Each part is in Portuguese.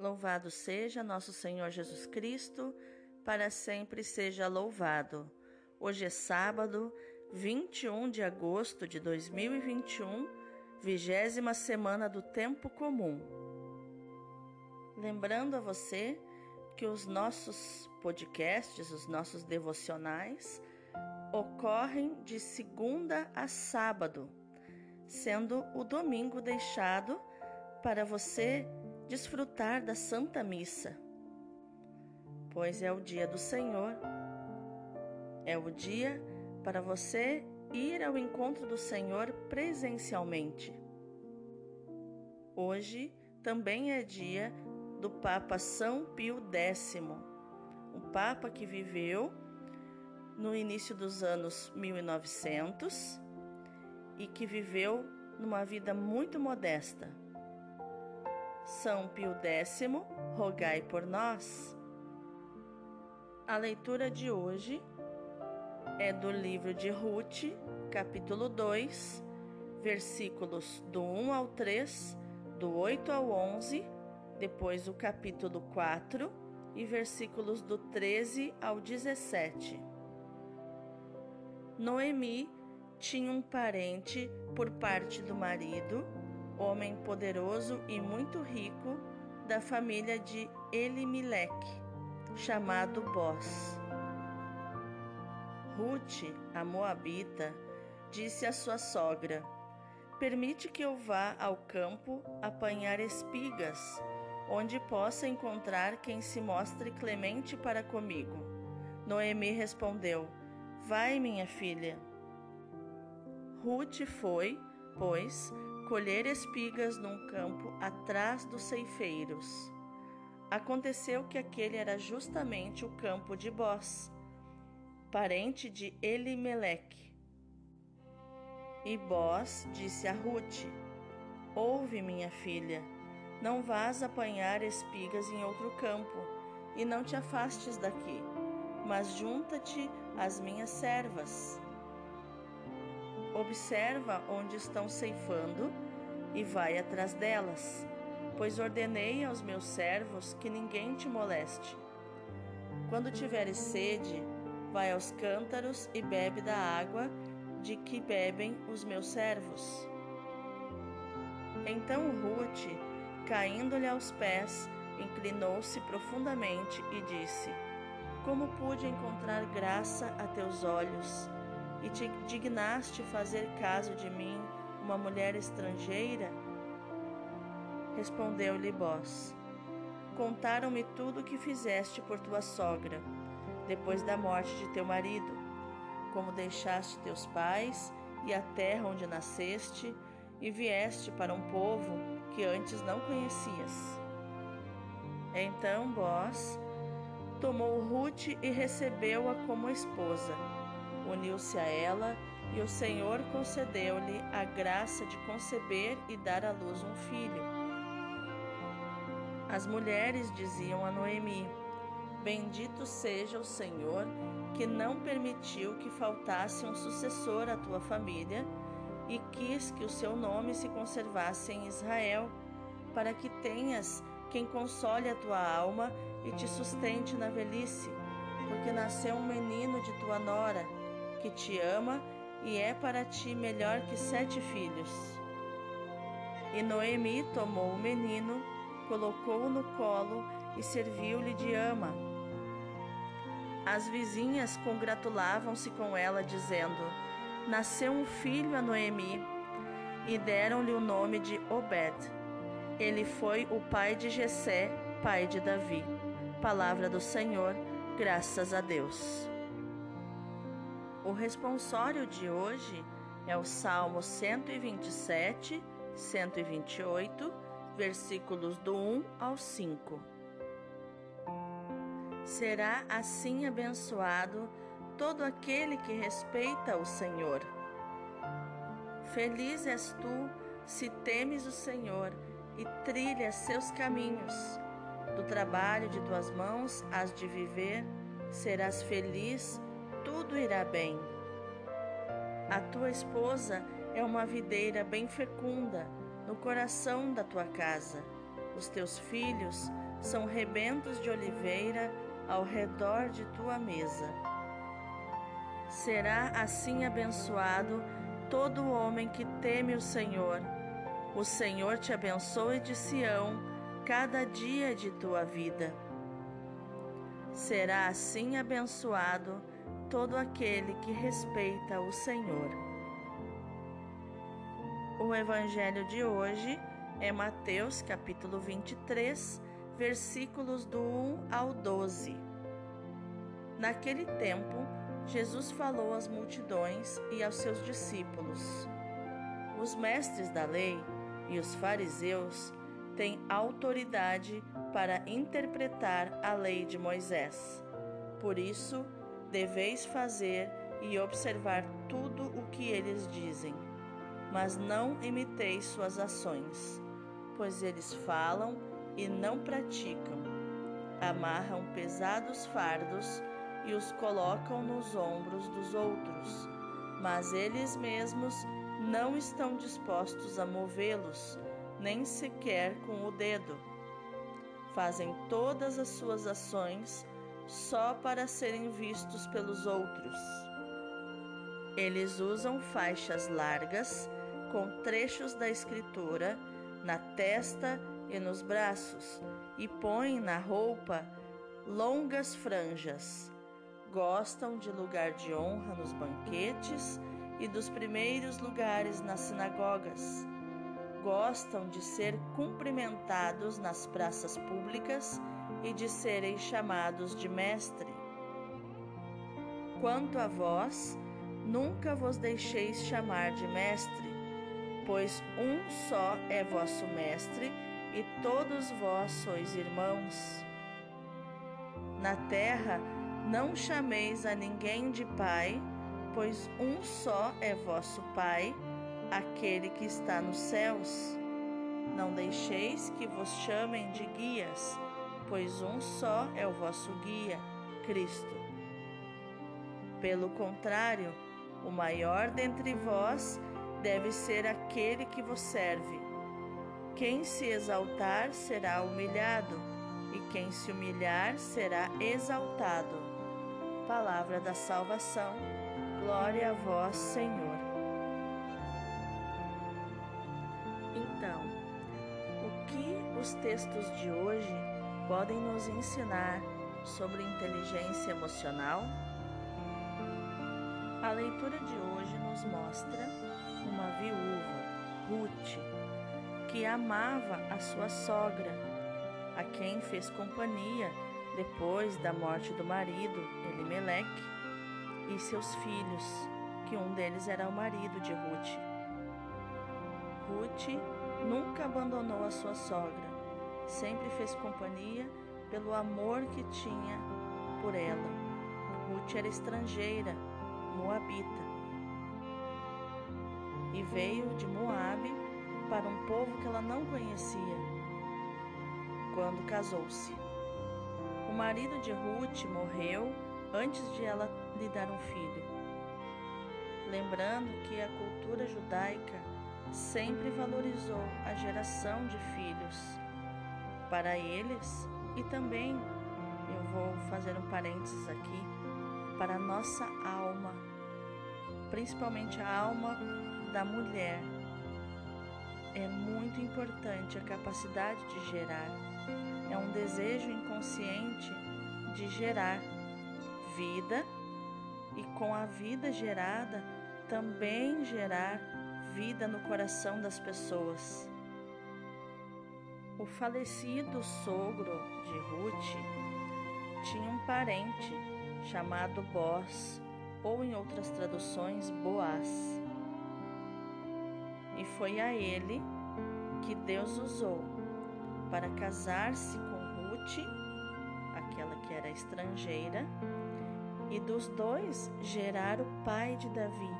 Louvado seja nosso Senhor Jesus Cristo, para sempre seja louvado. Hoje é sábado, 21 de agosto de 2021, vigésima semana do Tempo Comum. Lembrando a você que os nossos podcasts, os nossos devocionais, ocorrem de segunda a sábado, sendo o domingo deixado para você desfrutar da Santa Missa, pois é o dia do Senhor, é o dia para você ir ao encontro do Senhor presencialmente. Hoje também é dia do Papa São Pio X, um Papa que viveu no início dos anos 1900 e que viveu numa vida muito modesta são Pio X, rogai por nós. A leitura de hoje é do livro de Ruth, capítulo 2, versículos do 1 ao 3, do 8 ao 11, depois o capítulo 4 e versículos do 13 ao 17. Noemi tinha um parente por parte do marido homem poderoso e muito rico da família de Elimeleque, chamado Boz. Ruth, a moabita, disse à sua sogra: Permite que eu vá ao campo apanhar espigas, onde possa encontrar quem se mostre clemente para comigo. Noemi respondeu: Vai, minha filha. Ruth foi, pois, colher espigas num campo atrás dos ceifeiros. Aconteceu que aquele era justamente o campo de Boz, parente de Elimeleque. E Boz disse a Ruth: Ouve, minha filha, não vás apanhar espigas em outro campo, e não te afastes daqui, mas junta-te às minhas servas Observa onde estão ceifando e vai atrás delas, pois ordenei aos meus servos que ninguém te moleste. Quando tiveres sede, vai aos cântaros e bebe da água de que bebem os meus servos. Então Ruth, caindo-lhe aos pés, inclinou-se profundamente e disse: Como pude encontrar graça a teus olhos? E te dignaste fazer caso de mim, uma mulher estrangeira? Respondeu-lhe Bós: Contaram-me tudo o que fizeste por tua sogra, depois da morte de teu marido, como deixaste teus pais e a terra onde nasceste, e vieste para um povo que antes não conhecias. Então Bós tomou Ruth e recebeu-a como esposa uniu-se a ela e o Senhor concedeu-lhe a graça de conceber e dar à luz um filho. As mulheres diziam a Noemi: Bendito seja o Senhor que não permitiu que faltasse um sucessor à tua família e quis que o seu nome se conservasse em Israel, para que tenhas quem console a tua alma e te sustente na velhice, porque nasceu um menino de tua nora que te ama e é para ti melhor que sete filhos. E Noemi tomou o menino, colocou-o no colo e serviu-lhe de ama. As vizinhas congratulavam-se com ela, dizendo: Nasceu um filho a Noemi, e deram-lhe o nome de Obed. Ele foi o pai de Jessé, pai de Davi. Palavra do Senhor, graças a Deus. O responsório de hoje é o Salmo 127, 128, versículos do 1 ao 5. Será assim abençoado todo aquele que respeita o Senhor. Feliz és tu se temes o Senhor e trilhas seus caminhos. Do trabalho de tuas mãos has de viver, serás feliz tudo irá bem. A tua esposa é uma videira bem fecunda no coração da tua casa. Os teus filhos são rebentos de oliveira ao redor de tua mesa. Será assim abençoado todo homem que teme o Senhor. O Senhor te abençoe de Sião cada dia de tua vida. Será assim abençoado todo aquele que respeita o Senhor. O evangelho de hoje é Mateus capítulo 23, versículos do 1 ao 12. Naquele tempo, Jesus falou às multidões e aos seus discípulos: Os mestres da lei e os fariseus têm autoridade para interpretar a lei de Moisés. Por isso, deveis fazer e observar tudo o que eles dizem, mas não imiteis suas ações, pois eles falam e não praticam. Amarram pesados fardos e os colocam nos ombros dos outros, mas eles mesmos não estão dispostos a movê-los, nem sequer com o dedo. Fazem todas as suas ações só para serem vistos pelos outros. Eles usam faixas largas com trechos da Escritura na testa e nos braços e põem na roupa longas franjas. Gostam de lugar de honra nos banquetes e dos primeiros lugares nas sinagogas. Gostam de ser cumprimentados nas praças públicas e de serem chamados de mestre. Quanto a vós, nunca vos deixeis chamar de mestre, pois um só é vosso mestre e todos vós sois irmãos. Na terra, não chameis a ninguém de pai, pois um só é vosso Pai, aquele que está nos céus. Não deixeis que vos chamem de guias, pois um só é o vosso guia, Cristo. Pelo contrário, o maior dentre vós deve ser aquele que vos serve. Quem se exaltar será humilhado, e quem se humilhar será exaltado. Palavra da salvação. Glória a vós, Senhor. Então, o que os textos de hoje podem nos ensinar sobre inteligência emocional? A leitura de hoje nos mostra uma viúva, Ruth, que amava a sua sogra, a quem fez companhia depois da morte do marido, Elimeleque, e seus filhos, que um deles era o marido de Ruth. Ruth nunca abandonou a sua sogra, sempre fez companhia pelo amor que tinha por ela. Ruth era estrangeira, moabita, e veio de Moabe para um povo que ela não conhecia quando casou-se. O marido de Ruth morreu antes de ela lhe dar um filho. Lembrando que a cultura judaica sempre valorizou a geração de filhos para eles e também, eu vou fazer um parênteses aqui, para a nossa alma, principalmente a alma da mulher. É muito importante a capacidade de gerar. É um desejo inconsciente de gerar vida e com a vida gerada também gerar vida no coração das pessoas. O falecido sogro de Ruth tinha um parente chamado Boaz, ou em outras traduções, Boaz. E foi a ele que Deus usou para casar-se com Ruth, aquela que era estrangeira, e dos dois gerar o pai de Davi,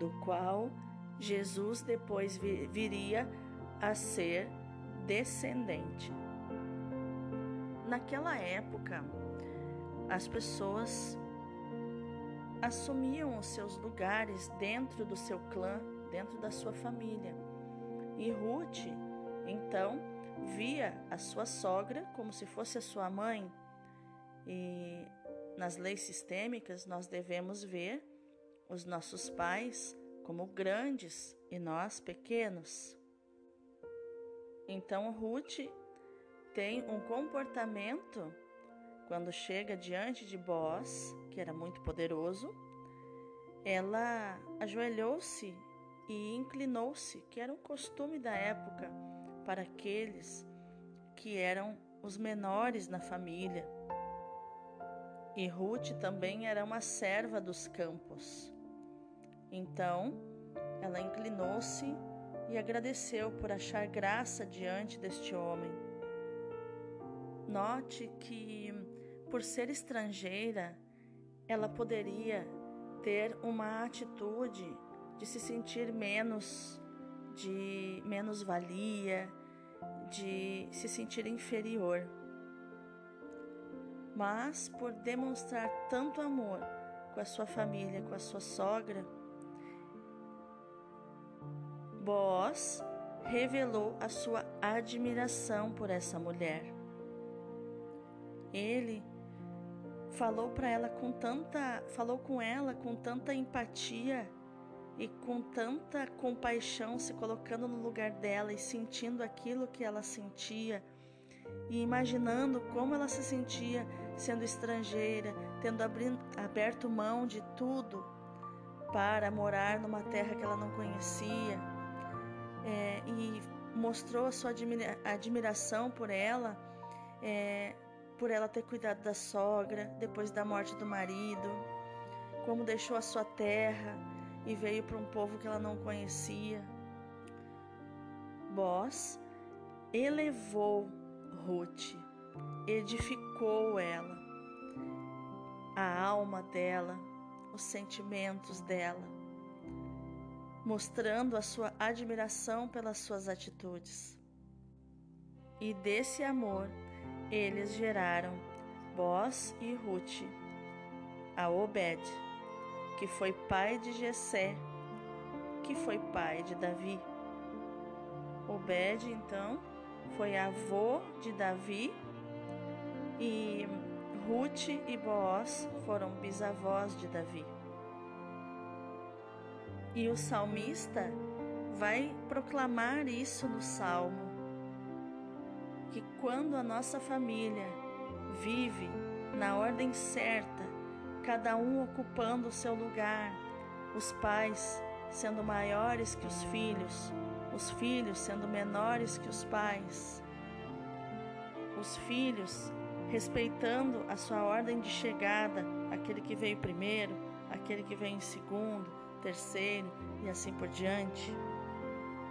do qual Jesus depois viria a ser descendente. Naquela época, as pessoas assumiam os seus lugares dentro do seu clã, dentro da sua família. E Ruth, então, via a sua sogra como se fosse a sua mãe. E nas leis sistêmicas, nós devemos ver os nossos pais como grandes e nós pequenos. Então, Ruth tem um comportamento quando chega diante de Boaz, que era muito poderoso, ela ajoelhou-se e inclinou-se, que era um costume da época para aqueles que eram os menores na família. E Ruth também era uma serva dos campos. Então, ela inclinou-se e agradeceu por achar graça diante deste homem. Note que, por ser estrangeira, ela poderia ter uma atitude de se sentir menos, de menos valia, de se sentir inferior. Mas por demonstrar tanto amor com a sua família, com a sua sogra, Boaz revelou a sua admiração por essa mulher. Ele falou para ela com tanta, falou com ela com tanta empatia e com tanta compaixão, se colocando no lugar dela e sentindo aquilo que ela sentia e imaginando como ela se sentia sendo estrangeira, tendo aberto mão de tudo para morar numa terra que ela não conhecia é, e mostrou a sua admira admiração por ela, é, por ela ter cuidado da sogra depois da morte do marido, como deixou a sua terra e veio para um povo que ela não conhecia. Boaz elevou Ruth, edificou ela, a alma dela, os sentimentos dela, mostrando a sua admiração pelas suas atitudes. E desse amor eles geraram Boaz e Ruth, a Obed que foi pai de Jessé, que foi pai de Davi. Obed, então, foi avô de Davi e Ruth e Boaz foram bisavós de Davi. E o salmista vai proclamar isso no salmo, que quando a nossa família vive na ordem certa, cada um ocupando o seu lugar, os pais sendo maiores que os filhos, os filhos sendo menores que os pais, os filhos respeitando a sua ordem de chegada, aquele que veio primeiro, aquele que veio em segundo, terceiro e assim por diante.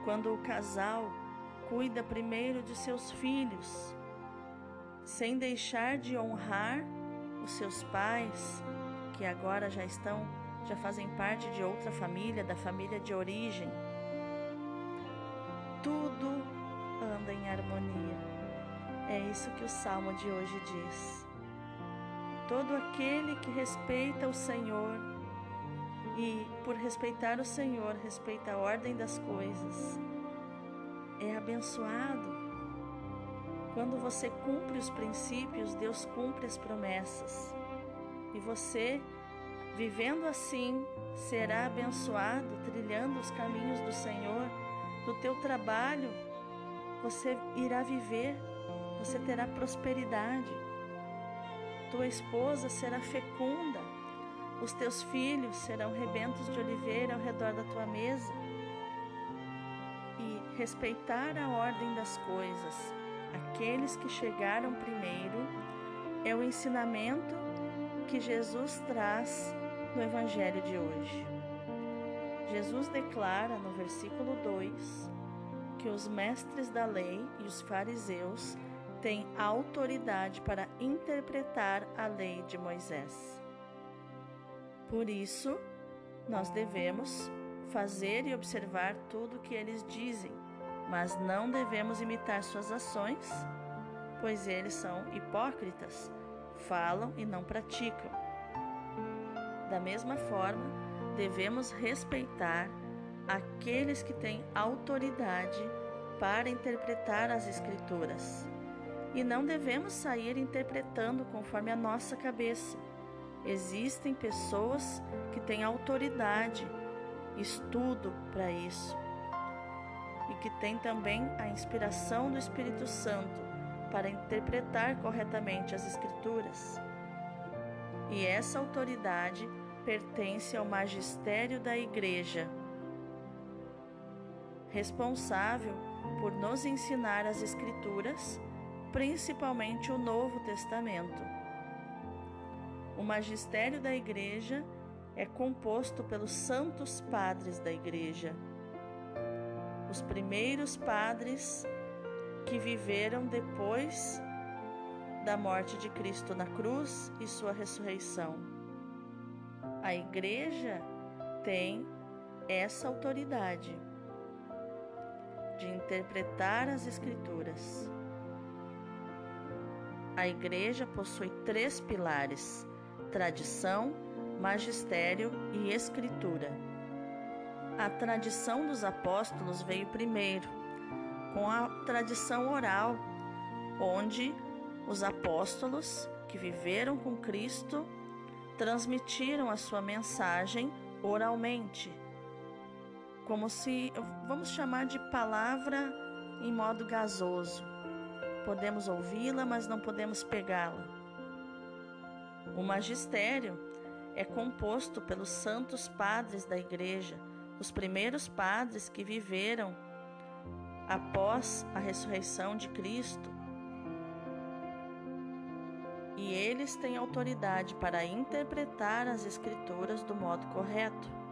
Quando o casal cuida primeiro de seus filhos, sem deixar de honrar os seus pais, que agora já estão, já fazem parte de outra família, da família de origem. Tudo anda em harmonia. É isso que o salmo de hoje diz. Todo aquele que respeita o Senhor e, por respeitar o Senhor, respeita a ordem das coisas, é abençoado. Quando você cumpre os princípios, Deus cumpre as promessas. E você, vivendo assim, será abençoado, trilhando os caminhos do Senhor. Do teu trabalho, você irá viver, você terá prosperidade. Tua esposa será fecunda, os teus filhos serão rebentos de oliveira ao redor da tua mesa. E respeitar a ordem das coisas, aqueles que chegaram primeiro, é o ensinamento que Jesus traz no Evangelho de hoje. Jesus declara no versículo 2 que os mestres da lei e os fariseus têm autoridade para interpretar a lei de Moisés. Por isso, nós devemos fazer e observar tudo o que eles dizem, mas não devemos imitar suas ações, pois eles são hipócritas falam e não praticam. Da mesma forma, devemos respeitar aqueles que têm autoridade para interpretar as Escrituras. E não devemos sair interpretando conforme a nossa cabeça. Existem pessoas que têm autoridade, estudo para isso. E que têm também a inspiração do Espírito Santo para interpretar corretamente as Escrituras. E essa autoridade pertence ao magistério da Igreja, responsável por nos ensinar as Escrituras, principalmente o Novo Testamento. O magistério da Igreja é composto pelos santos padres da Igreja, os primeiros padres que viveram depois da morte de Cristo na cruz e sua ressurreição. A Igreja tem essa autoridade de interpretar as Escrituras. A Igreja possui três pilares: tradição, magistério e escritura. A tradição dos apóstolos veio primeiro, com a tradição oral, onde os apóstolos que viveram com Cristo transmitiram a sua mensagem oralmente como se, vamos chamar de palavra em modo gasoso. Podemos ouvi-la, mas não podemos pegá-la. O magistério é composto pelos santos padres da igreja, os primeiros padres que viveram após a ressurreição de Cristo. E eles têm autoridade para interpretar as Escrituras do modo correto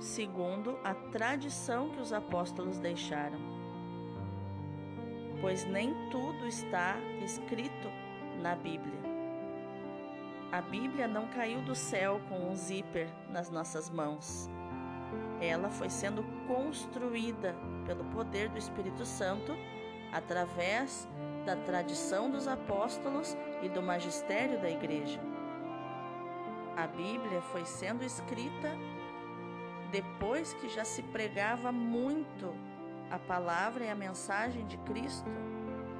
segundo a tradição que os apóstolos deixaram. Pois nem tudo está escrito na Bíblia. A Bíblia não caiu do céu com um zíper nas nossas mãos. Ela foi sendo construída pelo poder do Espírito Santo através da tradição dos apóstolos e do magistério da igreja. A Bíblia foi sendo escrita depois que já se pregava muito a palavra e a mensagem de Cristo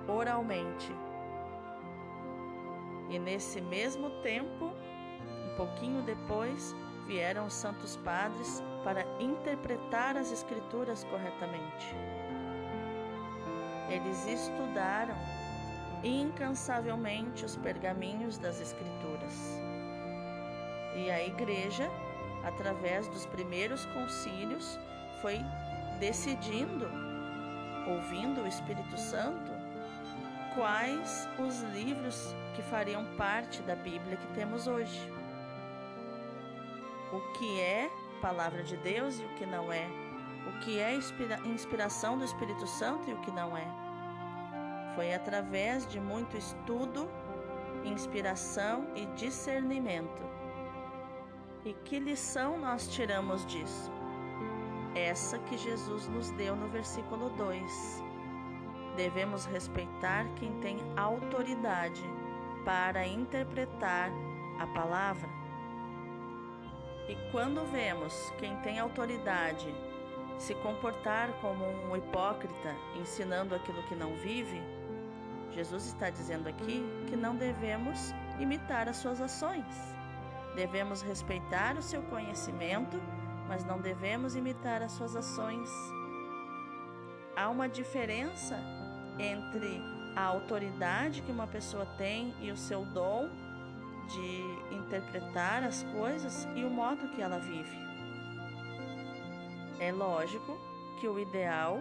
oralmente. E nesse mesmo tempo, um pouquinho depois, vieram os santos padres para interpretar as Escrituras corretamente. Eles estudaram incansavelmente os pergaminhos das Escrituras. E a igreja através dos primeiros concílios, foi decidindo, ouvindo o Espírito Santo, quais os livros que fariam parte da Bíblia que temos hoje. O que é palavra de Deus e o que não é. O que é inspiração do Espírito Santo e o que não é. Foi através de muito estudo, inspiração e discernimento e que lição nós tiramos disso? Essa que Jesus nos deu no versículo 2. Devemos respeitar quem tem autoridade para interpretar a palavra. E quando vemos quem tem autoridade se comportar como um hipócrita, ensinando aquilo que não vive, Jesus está dizendo aqui que não devemos imitar as suas ações. Devemos respeitar o seu conhecimento, mas não devemos imitar as suas ações. Há uma diferença entre a autoridade que uma pessoa tem e o seu dom de interpretar as coisas e o modo que ela vive. É lógico que o ideal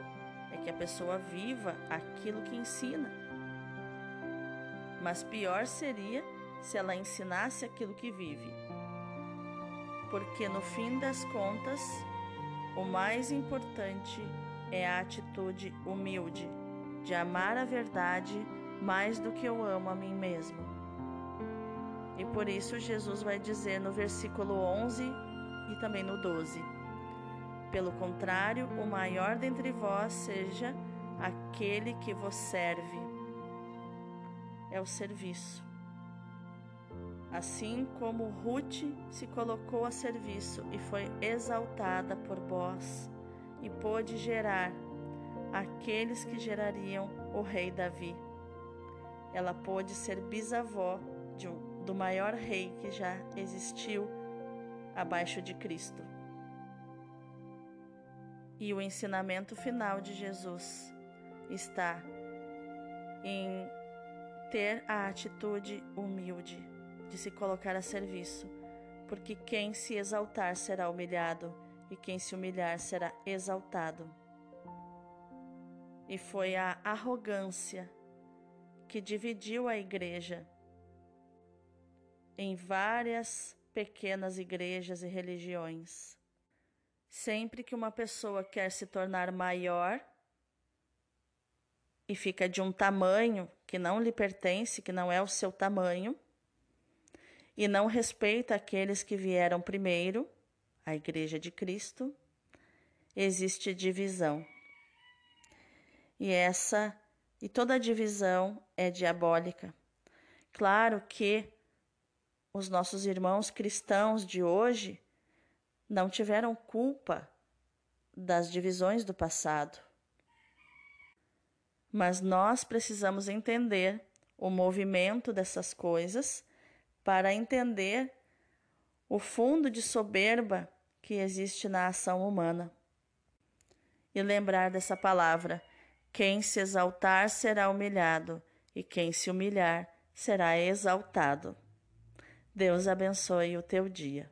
é que a pessoa viva aquilo que ensina. Mas pior seria se ela ensinasse aquilo que vive. Porque no fim das contas, o mais importante é a atitude humilde de amar a verdade mais do que eu amo a mim mesmo. E por isso Jesus vai dizer no versículo 11 e também no 12: Pelo contrário, o maior dentre vós seja aquele que vos serve. É o serviço. Assim como Ruth se colocou a serviço e foi exaltada por Boaz e pôde gerar aqueles que gerariam o rei Davi. Ela pôde ser bisavó um, do maior rei que já existiu abaixo de Cristo. E o ensinamento final de Jesus está em ter a atitude humilde de se colocar a serviço, porque quem se exaltar será humilhado e quem se humilhar será exaltado. E foi a arrogância que dividiu a igreja em várias pequenas igrejas e religiões. Sempre que uma pessoa quer se tornar maior e fica de um tamanho que não lhe pertence, que não é o seu tamanho, e não respeita aqueles que vieram primeiro, a Igreja de Cristo, existe divisão. E essa e toda divisão é diabólica. Claro que os nossos irmãos cristãos de hoje não tiveram culpa das divisões do passado. Mas nós precisamos entender o movimento dessas coisas para entender o fundo de soberba que existe na ação humana. E lembrar dessa palavra: quem se exaltar será humilhado, e quem se humilhar será exaltado. Deus abençoe o teu dia.